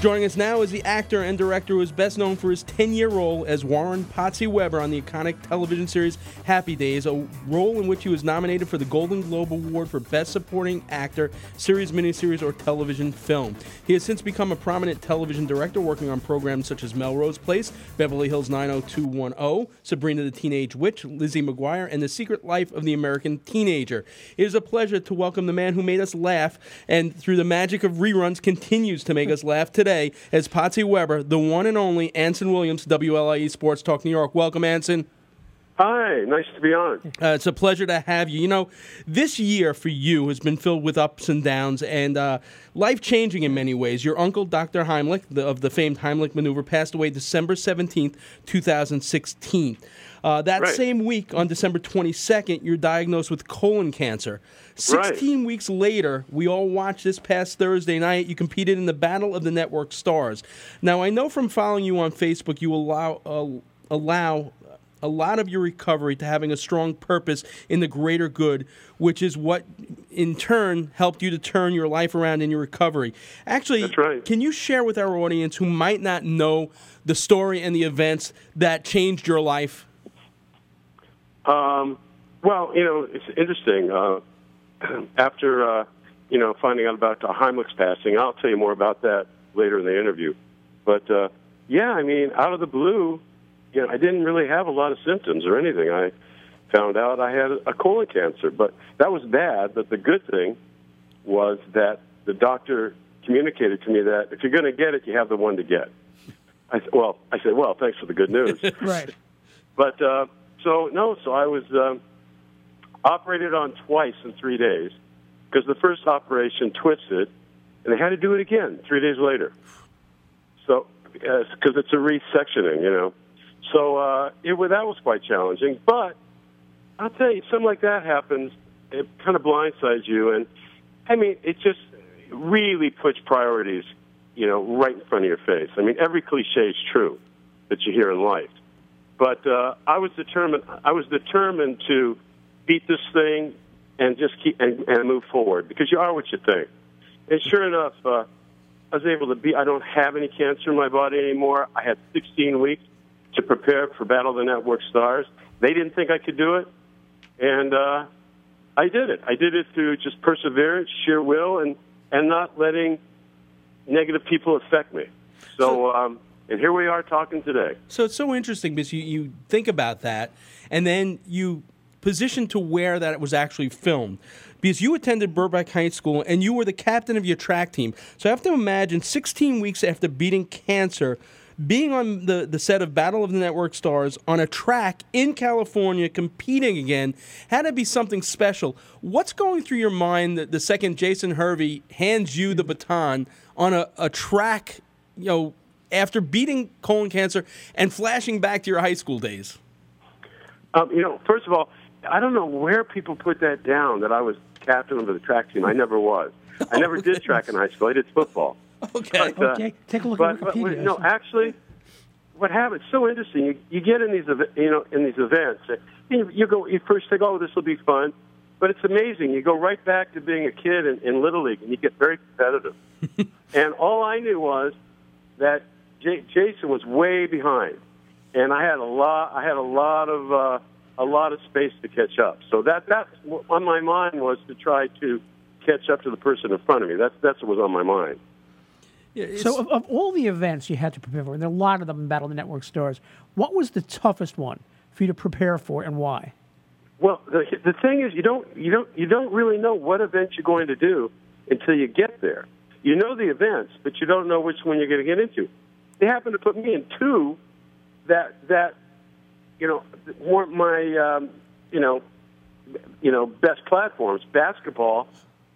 Joining us now is the actor and director who is best known for his 10 year role as Warren Potsy Weber on the iconic television series Happy Days, a role in which he was nominated for the Golden Globe Award for Best Supporting Actor, Series, Miniseries, or Television Film. He has since become a prominent television director, working on programs such as Melrose Place, Beverly Hills 90210, Sabrina the Teenage Witch, Lizzie McGuire, and The Secret Life of the American Teenager. It is a pleasure to welcome the man who made us laugh and, through the magic of reruns, continues to make us laugh today as Potsy Weber, the one and only Anson Williams, WLIE Sports Talk New York. Welcome, Anson. Hi, nice to be on. Uh, it's a pleasure to have you. You know, this year for you has been filled with ups and downs and uh, life changing in many ways. Your uncle, Dr. Heimlich, the, of the famed Heimlich maneuver, passed away December 17th, 2016. Uh, that Right. same week, on December 22nd, you're diagnosed with colon cancer. 16 weeks later, we all watched this past Thursday night. You competed in the Battle of the Network Stars. Now, I know from following you on Facebook, you allow uh, allow a lot of your recovery to having a strong purpose in the greater good, which is what in turn helped you to turn your life around in your recovery. Actually, right. can you share with our audience who might not know the story and the events that changed your life? Um, well, you know, it's interesting. Uh, after uh, you know finding out about Heimlich's passing, I'll tell you more about that later in the interview. But uh, yeah, I mean, out of the blue, you know, I didn't really have a lot of symptoms or anything. I found out I had a colon cancer, but that was bad. But the good thing was that the doctor communicated to me that if you're going to get it, you have the one to get. I th- well, I said, well, thanks for the good news. Right. But uh, so no, so I was um, operated on twice in three days because the first operation twisted, and they had to do it again three days later. So because it's a resectioning, you know. So uh, it wa- that was quite challenging. But I'll tell you, something like that happens, it kind of blindsides you, and I mean, it just really puts priorities, you know, right in front of your face. I mean, every cliche is true that you hear in life. But uh, I was determined. I was determined to beat this thing and just keep and, and move forward because you are what you think. And sure enough, uh, I was able to be. I don't have any cancer in my body anymore. I had 16 weeks to prepare for Battle of the Network Stars. They didn't think I could do it, and uh, I did it. I did it through just perseverance, sheer will, and and not letting negative people affect me. So, um, and here we are talking today. So it's so interesting because you, you think about that and then you position to where that it was actually filmed. Because you attended Burbank High School and you were the captain of your track team. So I have to imagine 16 weeks after beating cancer, being on the, the set of Battle of the Network Stars on a track in California, competing again, had to be something special. What's going through your mind the, the second Jason Hervey hands you the baton on a, a track, you know, after beating colon cancer and flashing back to your high school days? Um, you know, first of all, I don't know where people put that down that I was captain of the track team. I never was. I never did track in high school. I did football. Okay. But, uh, Okay, take a look but, at but Wikipedia. no, actually, what happens? So interesting. You, you get in these, you know, in these events. You, you go. You first think, "Oh, this will be fun," but it's amazing. You go right back to being a kid in, in little league, and you get very competitive. and all I knew was that J- Jason was way behind, and I had a lot. I had a lot of uh, a lot of space to catch up. So that that's on my mind was to try to catch up to the person in front of me. That's that's what was on my mind. Yeah, it's- so, of, of all the events you had to prepare for, and there are a lot of them in Battle of the Network Stars, what was the toughest one for you to prepare for and why? Well, the, the thing is, you don't you don't you don't really know what event you're going to do until you get there. You know the events, but you don't know which one you're going to get into. They happen to put me in two that that you know weren't my um, you know you know best platforms. Basketball,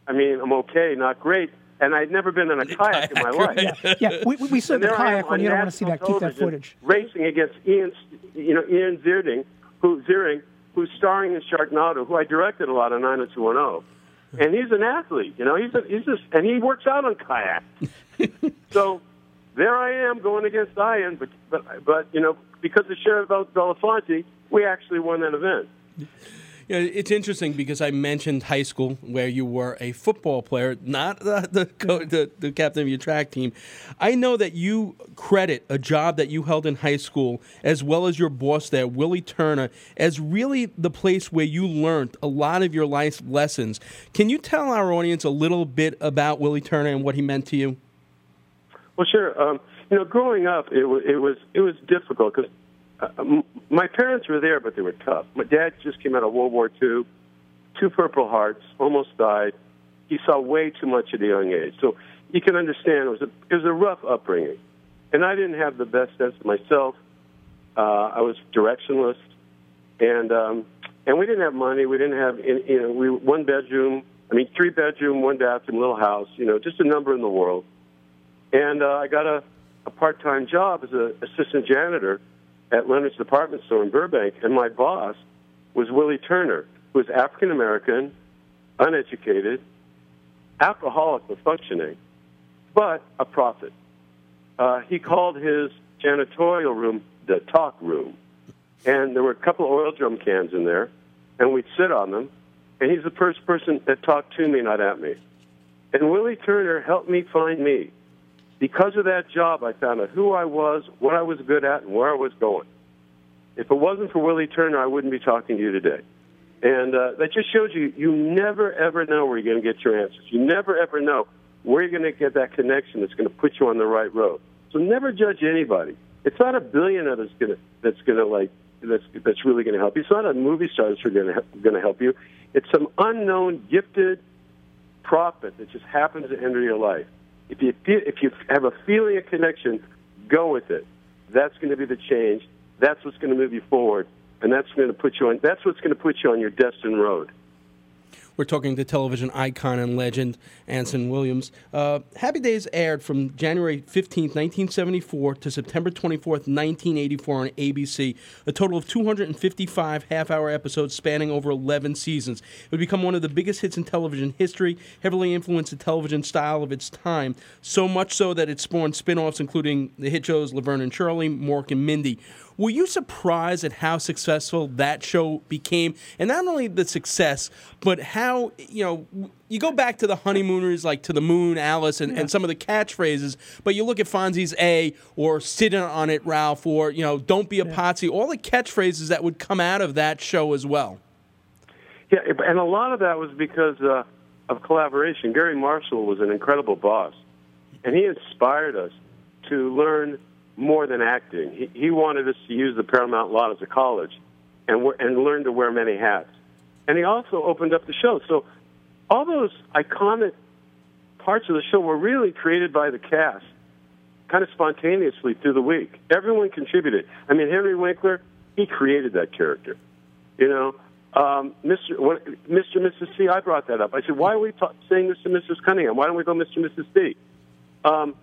I mean, I'm okay, not great, and I'd never been in a kayak in my life. Yeah, yeah. We, we, we saw And the there I am kayak one. You don't want to see that. Keep that footage. Racing against Ian, you know, Ian Ziering, who Ziering, who's starring in Sharknado, who I directed a lot on 90210. And he's an athlete, you know. He's a, he's just, and he works out on kayak. so there I am going against Ian, but but but you know, because of Shari Belafonte, we actually won that event. It's interesting because I mentioned high school where you were a football player, not the the, co- the the captain of your track team. I know that you credit a job that you held in high school as well as your boss there, Willie Turner, as really the place where you learned a lot of your life lessons. Can you tell our audience a little bit about Willie Turner and what he meant to you? Well, sure. Um, you know, growing up, it was it was it was difficult because uh, my parents were there, but they were tough. My dad just came out of World War II, two Purple Hearts, almost died. He saw way too much at a young age, so you can understand it was a it was a rough upbringing, and I didn't have the best sense of myself. Uh, I was directionless, and um, and we didn't have money. We didn't have you know we one bedroom. I mean, three bedroom, one bathroom, little house. You know, just a number in the world. And uh, I got a, a part time job as an assistant janitor at Leonard's department store in Burbank. And my boss was Willie Turner, who was African American, uneducated, alcoholic but functioning, but a prophet. Uh, he called his janitorial room the talk room. And there were a couple of oil drum cans in there, and we'd sit on them. And he's the first person that talked to me, not at me. And Willie Turner helped me find me. Because of that job, I found out who I was, what I was good at, and where I was going. If it wasn't for Willie Turner, I wouldn't be talking to you today. And uh, that just shows you you never, ever know where you're going to get your answers. You never, ever know where you're going to get that connection that's going to put you on the right road. So never judge anybody. It's not a billionaire that's going to, that's going to like, that's, that's really going to help you. It's not a movie star that's going to, going to help you. It's some unknown, gifted prophet that just happens to enter your life. If you feel, if you have a feeling of connection, go with it. That's going to be the change. That's what's going to move you forward, and that's going to put you on. That's what's going to put you on your destined road. We're talking to television icon and legend Anson Williams. Uh, Happy Days aired from January 15th, 1974 to September 24th, 1984 on ABC, a total of 255 half hour episodes spanning over 11 seasons. It would become one of the biggest hits in television history, heavily influenced the television style of its time, so much so that it spawned spin offs including the hit shows Laverne and Shirley, Mork and Mindy. Were you surprised at how successful that show became? And not only the success, but how, you know, you go back to the honeymooners, like to the moon, Alice, and, and some of the catchphrases, but you look at Fonzie's A or sit on it, Ralph, or, you know, don't be a potsy, all the catchphrases that would come out of that show as well. Yeah, and a lot of that was because uh, of collaboration. Garry Marshall was an incredible boss, and he inspired us to learn more than acting. He, he wanted us to use the Paramount lot as a college and, and learn to wear many hats. And he also opened up the show. So all those iconic parts of the show were really created by the cast, kind of spontaneously through the week. Everyone contributed. I mean, Henry Winkler, he created that character. You know, um, Mr. Mr. Mrs. C. I brought that up. I said, why are we ta- saying this to Mrs. Cunningham? Why don't we go Mr. Mrs. C? Um,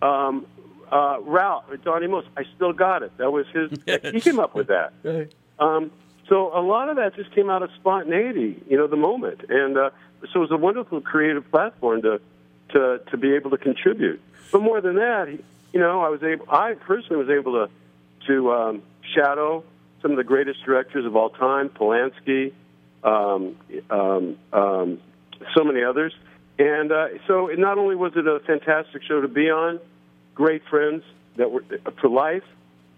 um, uh, Ralph, Donnie Most, I still got it. That was his. he came up with that. Um, so a lot of that just came out of spontaneity, you know, the moment, and uh, so it was a wonderful creative platform to to to be able to contribute. But more than that, you know, I was able. I personally was able to to um, shadow some of the greatest directors of all time, Polanski, um, um, um, so many others. And uh, so, it, not only was it a fantastic show to be on, great friends that were for life,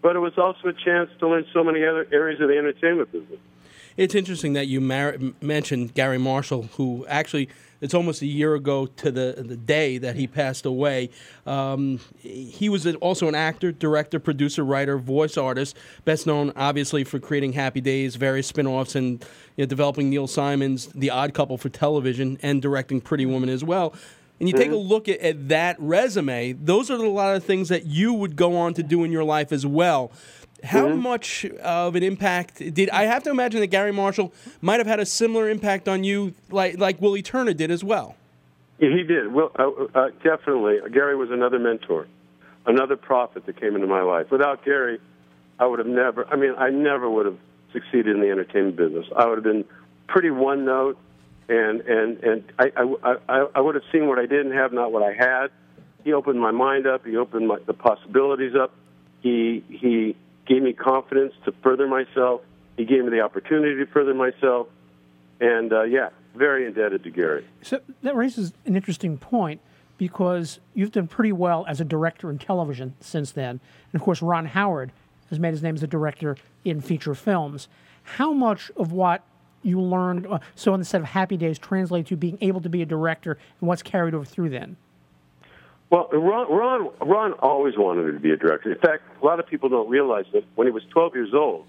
but it was also a chance to learn so many other areas of the entertainment business. It's interesting that you mar- mentioned Garry Marshall, who actually it's almost a year ago to the the day that he passed away. Um, he was also an actor, director, producer, writer, voice artist, best known obviously for creating Happy Days, various spin-offs, and you know, developing Neil Simon's The Odd Couple for television, and directing Pretty Woman as well. And you take a look at, at that resume; those are a lot of things that you would go on to do in your life as well. How much of an impact did I have to imagine that Garry Marshall might have had a similar impact on you, like like Willie Turner did as well? Yeah, he did. Well, uh, uh, definitely. Garry was another mentor, another prophet that came into my life. Without Garry, I would have never. I mean, I never would have succeeded in the entertainment business. I would have been pretty one note, and and and I I, I, would have seen what I didn't have, not what I had. He opened my mind up. He opened my, the possibilities up. He he gave me confidence to further myself. He gave me the opportunity to further myself. And uh, yeah, very indebted to Garry. So that raises an interesting point because you've done pretty well as a director in television since then. And of course, Ron Howard has made his name as a director in feature films. How much of what you learned, uh, so set of Happy Days, translate to being able to be a director and what's carried over through then? Well, Ron, Ron, Ron always wanted to be a director. In fact, a lot of people don't realize that when he was 12 years old,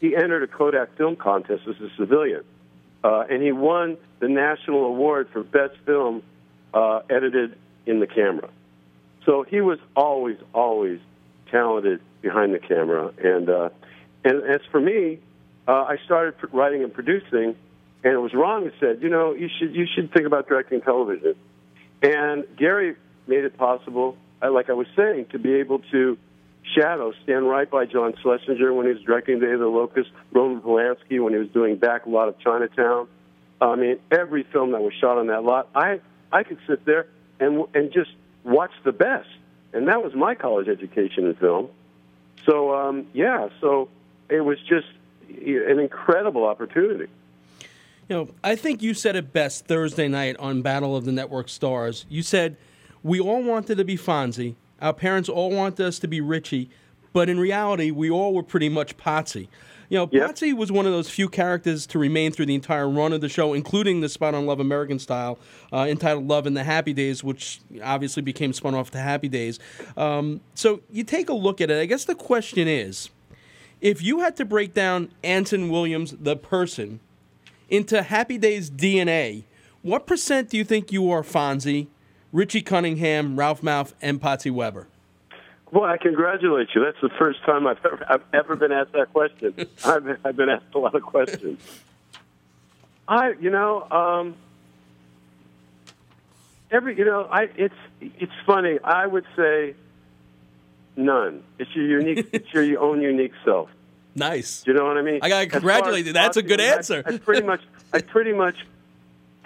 he entered a Kodak film contest as a civilian uh, and he won the national award for best film uh, edited in the camera. So he was always, always talented behind the camera. And uh, and as for me, uh, I started writing and producing, and it was Ron who said, you know, you should you should think about directing television. And Garry made it possible, like I was saying, to be able to shadow, stand right by John Schlesinger when he was directing Day of the Locust, Roman Polanski when he was doing Back a Lot of Chinatown. I mean, every film that was shot on that lot, I I could sit there and and just watch the best, and that was my college education in film. So um, yeah, so it was just an incredible opportunity. You know, I think you said it best Thursday night on Battle of the Network Stars. You said we all wanted to be Fonzie, our parents all wanted us to be Richie, but in reality, we all were pretty much Potsy. You know, yep. Potsy was one of those few characters to remain through the entire run of the show, including the spot on Love American Style, uh, entitled Love in the Happy Days, which obviously became spun off to Happy Days. Um, so you take a look at it. I guess the question is if you had to break down Anson Williams, the person, into Happy Days DNA, what percent do you think you are Fonzie Richie Cunningham, Ralph Malph, and Potsy Weber? Well, I congratulate you. That's the first time I've ever, I've ever been asked that question. I've, been, I've been asked a lot of questions. I, you know, um, every, you know, I, it's, it's funny. I would say none. It's your unique, it's your own unique self. Nice. Do you know what I mean? I got to congratulate you. That's a good answer. I, I pretty much, I pretty much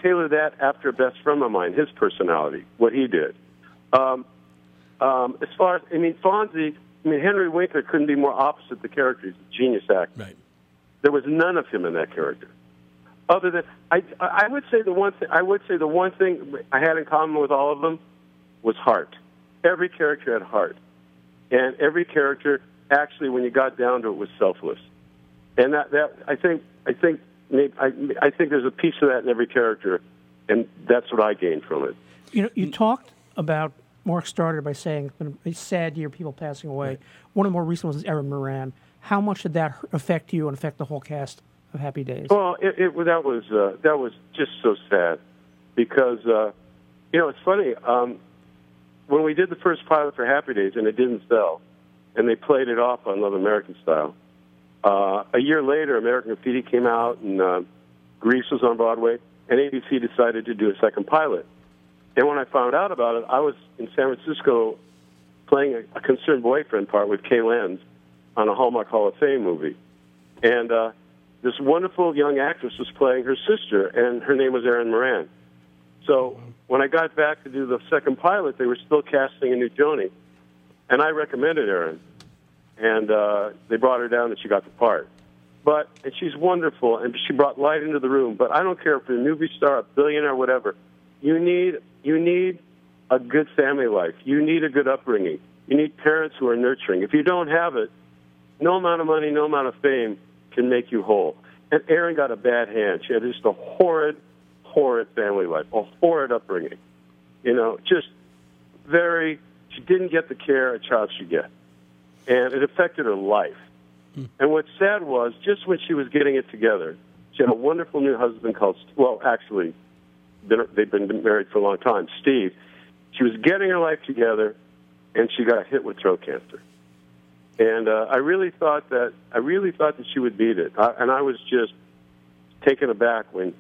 tailor that after a best friend of mine, his personality, what he did. Um, um, as far as, I mean, Fonzie, I mean, Henry Winkler couldn't be more opposite the character. He's a genius actor. Right. There was none of him in that character. Other than, I, I would say the one thing, I would say the one thing I had in common with all of them was heart. Every character had heart. And every character, actually, when you got down to it, was selfless. And that, that I think, I think I, I think there's a piece of that in every character, and that's what I gained from it. You know, you talked about Mark started by saying it's been a sad year, people passing away. Right. One of the more recent ones is Erin Moran. How much did that affect you and affect the whole cast of Happy Days? Well, it, it that was uh, that was just so sad because uh, you know it's funny um, when we did the first pilot for Happy Days and it didn't sell, and they played it off on Love American Style. Uh, a year later, American Graffiti came out, and uh, Grease was on Broadway, and ABC decided to do a second pilot. And when I found out about it, I was in San Francisco playing a, a concerned boyfriend part with Kay Lenz on a Hallmark Hall of Fame movie. And uh, this wonderful young actress was playing her sister, and her name was Erin Moran. So when I got back to do the second pilot, they were still casting a new Joanie, and I recommended Erin and uh, they brought her down and she got the part. But and she's wonderful, and she brought light into the room. But I don't care if you're a movie star, a billionaire, whatever. You need you need a good family life. You need a good upbringing. You need parents who are nurturing. If you don't have it, no amount of money, no amount of fame can make you whole. And Erin got a bad hand. She had just a horrid, horrid family life, a horrid upbringing. You know, just very. She didn't get the care a child should get and it affected her life. Hmm. And what's sad was just when she was getting it together, she had a wonderful new husband called, well, actually, they've been married for a long time, Steve. She was getting her life together, and she got hit with throat cancer. And uh, I really thought that I really thought that she would beat it, I, and I was just taken aback when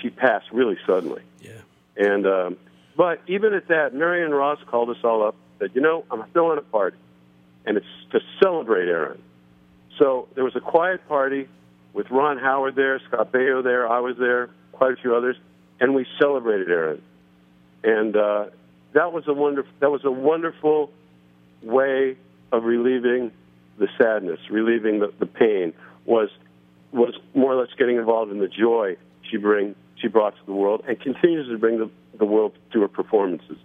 she passed really suddenly. Yeah. And um, but even at that, Marion Ross called us all up. And said, you know, I'm throwing a party, and it's to celebrate Erin. So there was a quiet party with Ron Howard there, Scott Baio there, I was there, quite a few others, and we celebrated Erin. And uh, that was a wonderful that was a wonderful way of relieving the sadness, relieving the, the pain. Was was more or less getting involved in the joy she bring she brought to the world and continues to bring the, the world to her performances.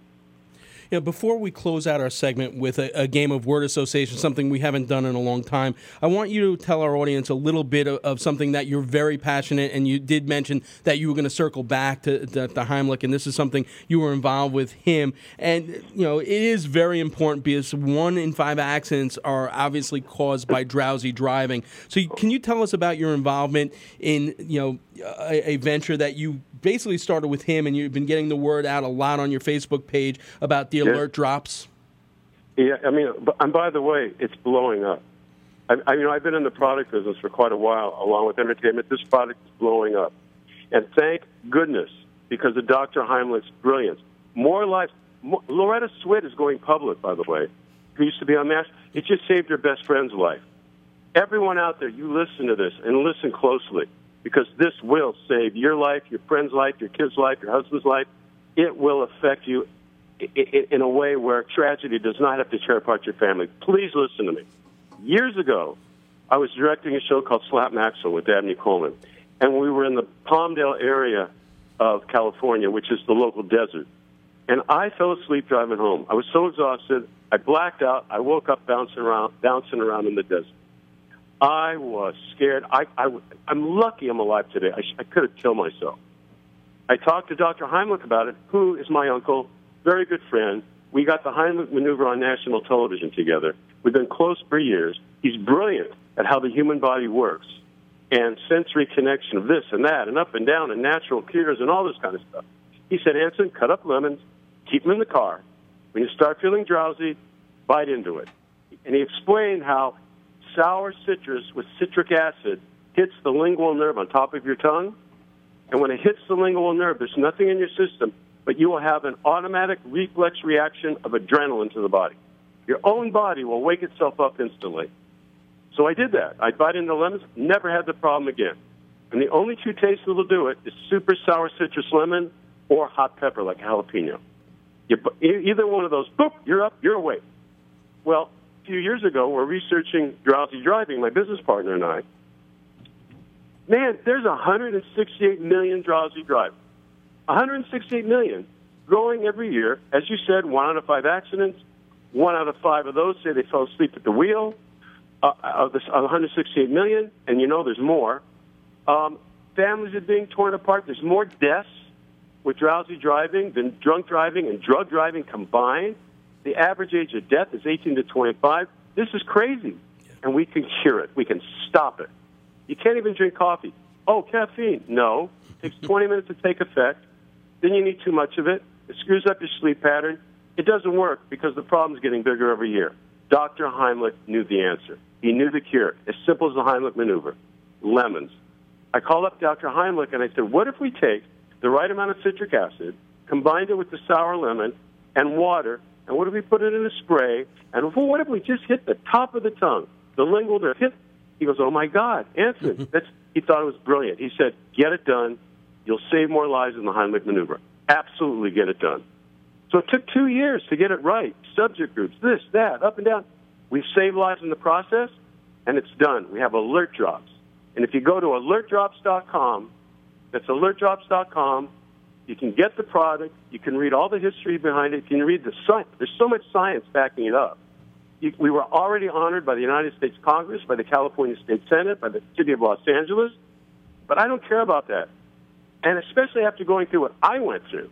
You know, before we close out our segment with a, a, game of word association, something we haven't done in a long time, I want you to tell our audience a little bit of, of something that you're very passionate, and you did mention that you were going to circle back to, to, Heimlich, and this is something you were involved with him. And you know, it is very important because one in five accidents are obviously caused by drowsy driving. So, can you tell us about your involvement in you know a, a venture that you basically started with him, and you've been getting the word out a lot on your Facebook page about the alert drops. Yeah, I mean, and by the way, it's blowing up. I, I, you know, I've been in the product business for quite a while, along with entertainment. This product is blowing up, and thank goodness because of Dr. Heimlich's brilliance. More lives. More, Loretta Swit is going public, by the way. Who used to be on MASH? It just saved her best friend's life. Everyone out there, you listen to this and listen closely because this will save your life, your friend's life, your kid's life, your husband's life. It will affect you in a way where tragedy does not have to tear apart your family. Please listen to me. Years ago, I was directing a show called Slap Maxwell with Dabney Coleman, and we were in the Palmdale area of California, which is the local desert. And I fell asleep driving home. I was so exhausted, I blacked out. I woke up bouncing around, bouncing around in the desert. I was scared. I, I, I'm lucky I'm alive today. I, I could have killed myself. I talked to Dr. Heimlich about it, who is my uncle, very good friend. We got the Heimlich maneuver on national television together. We've been close for years. He's brilliant at how the human body works and sensory connection of this and that and up and down and natural cures and all this kind of stuff. He said, Anson, cut up lemons, keep them in the car. When you start feeling drowsy, bite into it. And he explained how sour citrus with citric acid hits the lingual nerve on top of your tongue. And when it hits the lingual nerve, there's nothing in your system, but you will have an automatic reflex reaction of adrenaline to the body. Your own body will wake itself up instantly. So I did that. I bite into lemons, never had the problem again. And the only two tastes that'll do it is super sour citrus lemon or hot pepper like jalapeno. You, either one of those, boop, you're up, you're awake. Well, a few years ago we're researching drowsy driving, my business partner and I. Man, there's 168 million drowsy drivers. 168 million, growing every year. As you said, one out of five accidents. One out of five of those say they fell asleep at the wheel. Uh, of this 168 million, and you know there's more. Um, families are being torn apart. There's more deaths with drowsy driving than drunk driving and drug driving combined. The average age of death is 18 to 25. This is crazy. And we can cure it. We can stop it. You can't even drink coffee. Oh, caffeine. No. It takes 20 minutes to take effect. Then you need too much of it. It screws up your sleep pattern. It doesn't work because the problem's getting bigger every year. Dr. Heimlich knew the answer. He knew the cure. As simple as the Heimlich maneuver. Lemons. I called up Dr. Heimlich and I said, what if we take the right amount of citric acid, combined it with the sour lemon and water, and what if we put it in a spray? And what if we just hit the top of the tongue, the lingual nerve? Hit. He goes, "Oh my God, Anson!" That's he thought it was brilliant. He said, "Get it done. You'll save more lives in the Heimlich maneuver. Absolutely, get it done." So it took two years to get it right. Subject groups, this, that, up and down. We've saved lives in the process, and it's done. We have alert drops. And if you go to alertdrops.com, that's alertdrops.com, you can get the product. You can read all the history behind it. You can read the science. There's so much science backing it up. We were already honored by the United States Congress, by the California State Senate, by the City of Los Angeles. But I don't care about that. And especially after going through what I went through,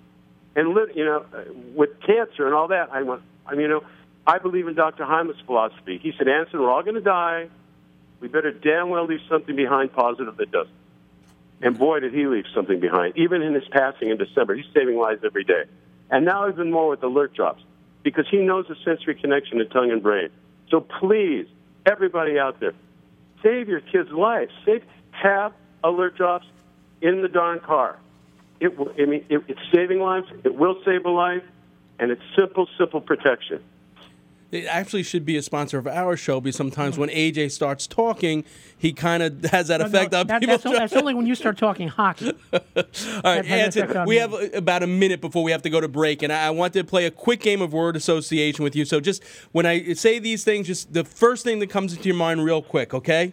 and you know, uh, with cancer and all that, I went. I mean, you know, I believe in Dr. Heimlich's philosophy. He said, "Anson, we're all going to die. We better damn well leave something behind positive that doesn't." And boy, did he leave something behind. Even in his passing in December, he's saving lives every day. And now even more with alert drops because he knows the sensory connection to tongue and brain. So please, everybody out there, save your kids' lives. Save, have alert drops in the darn car. it will. I mean, it, it's saving lives. It will save a life, and it's simple, simple protection. It actually should be a sponsor of our show because sometimes when AJ starts talking, he kind of has that No, effect no, on that- people. that's, that's only when you start talking hockey. All right, has an Anson, effect on we me. have uh, about a minute before we have to go to break, and I I want to play a quick game of word association with you. So just when I say these things, just the first thing that comes into your mind, real quick, okay?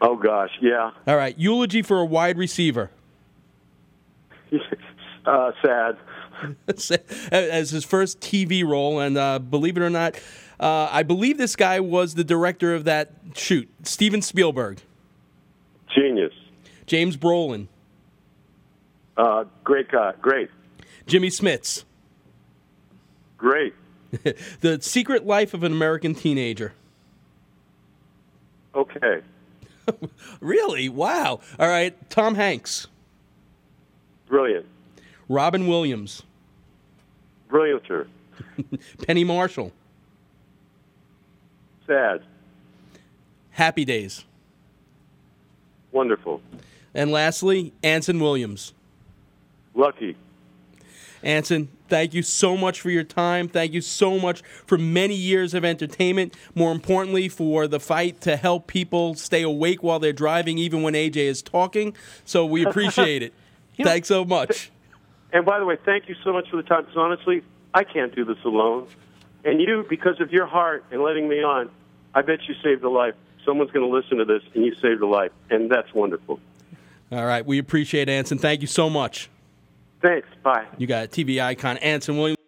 Oh gosh, yeah. All right, eulogy for a wide receiver. Uh, sad. As his first TV role, and uh, believe it or not, uh, I believe this guy was the director of that shoot. Steven Spielberg, Genius. James Brolin, Uh, great guy. Great. Jimmy Smits, Great. The Secret Life of an American Teenager. Okay. Really? Wow. All right, Tom Hanks, Brilliant. Robin Williams, Brillianter. Penny Marshall, Sad. Happy Days, Wonderful. and lastly, Anson Williams. Lucky. Anson, thank you so much for your time. Thank you so much for many years of entertainment. More importantly, for the fight to help people stay awake while they're driving, even when AJ is talking. So we appreciate it. Yeah. Thanks so much. And by the way, thank you so much for the time. Because honestly, I can't do this alone. And you, because of your heart and letting me on, I bet you saved a life. Someone's going to listen to this, and you saved a life, and that's wonderful. All right, we appreciate it, Anson. Thank you so much. Thanks. Bye. You got a TV icon Anson Williams.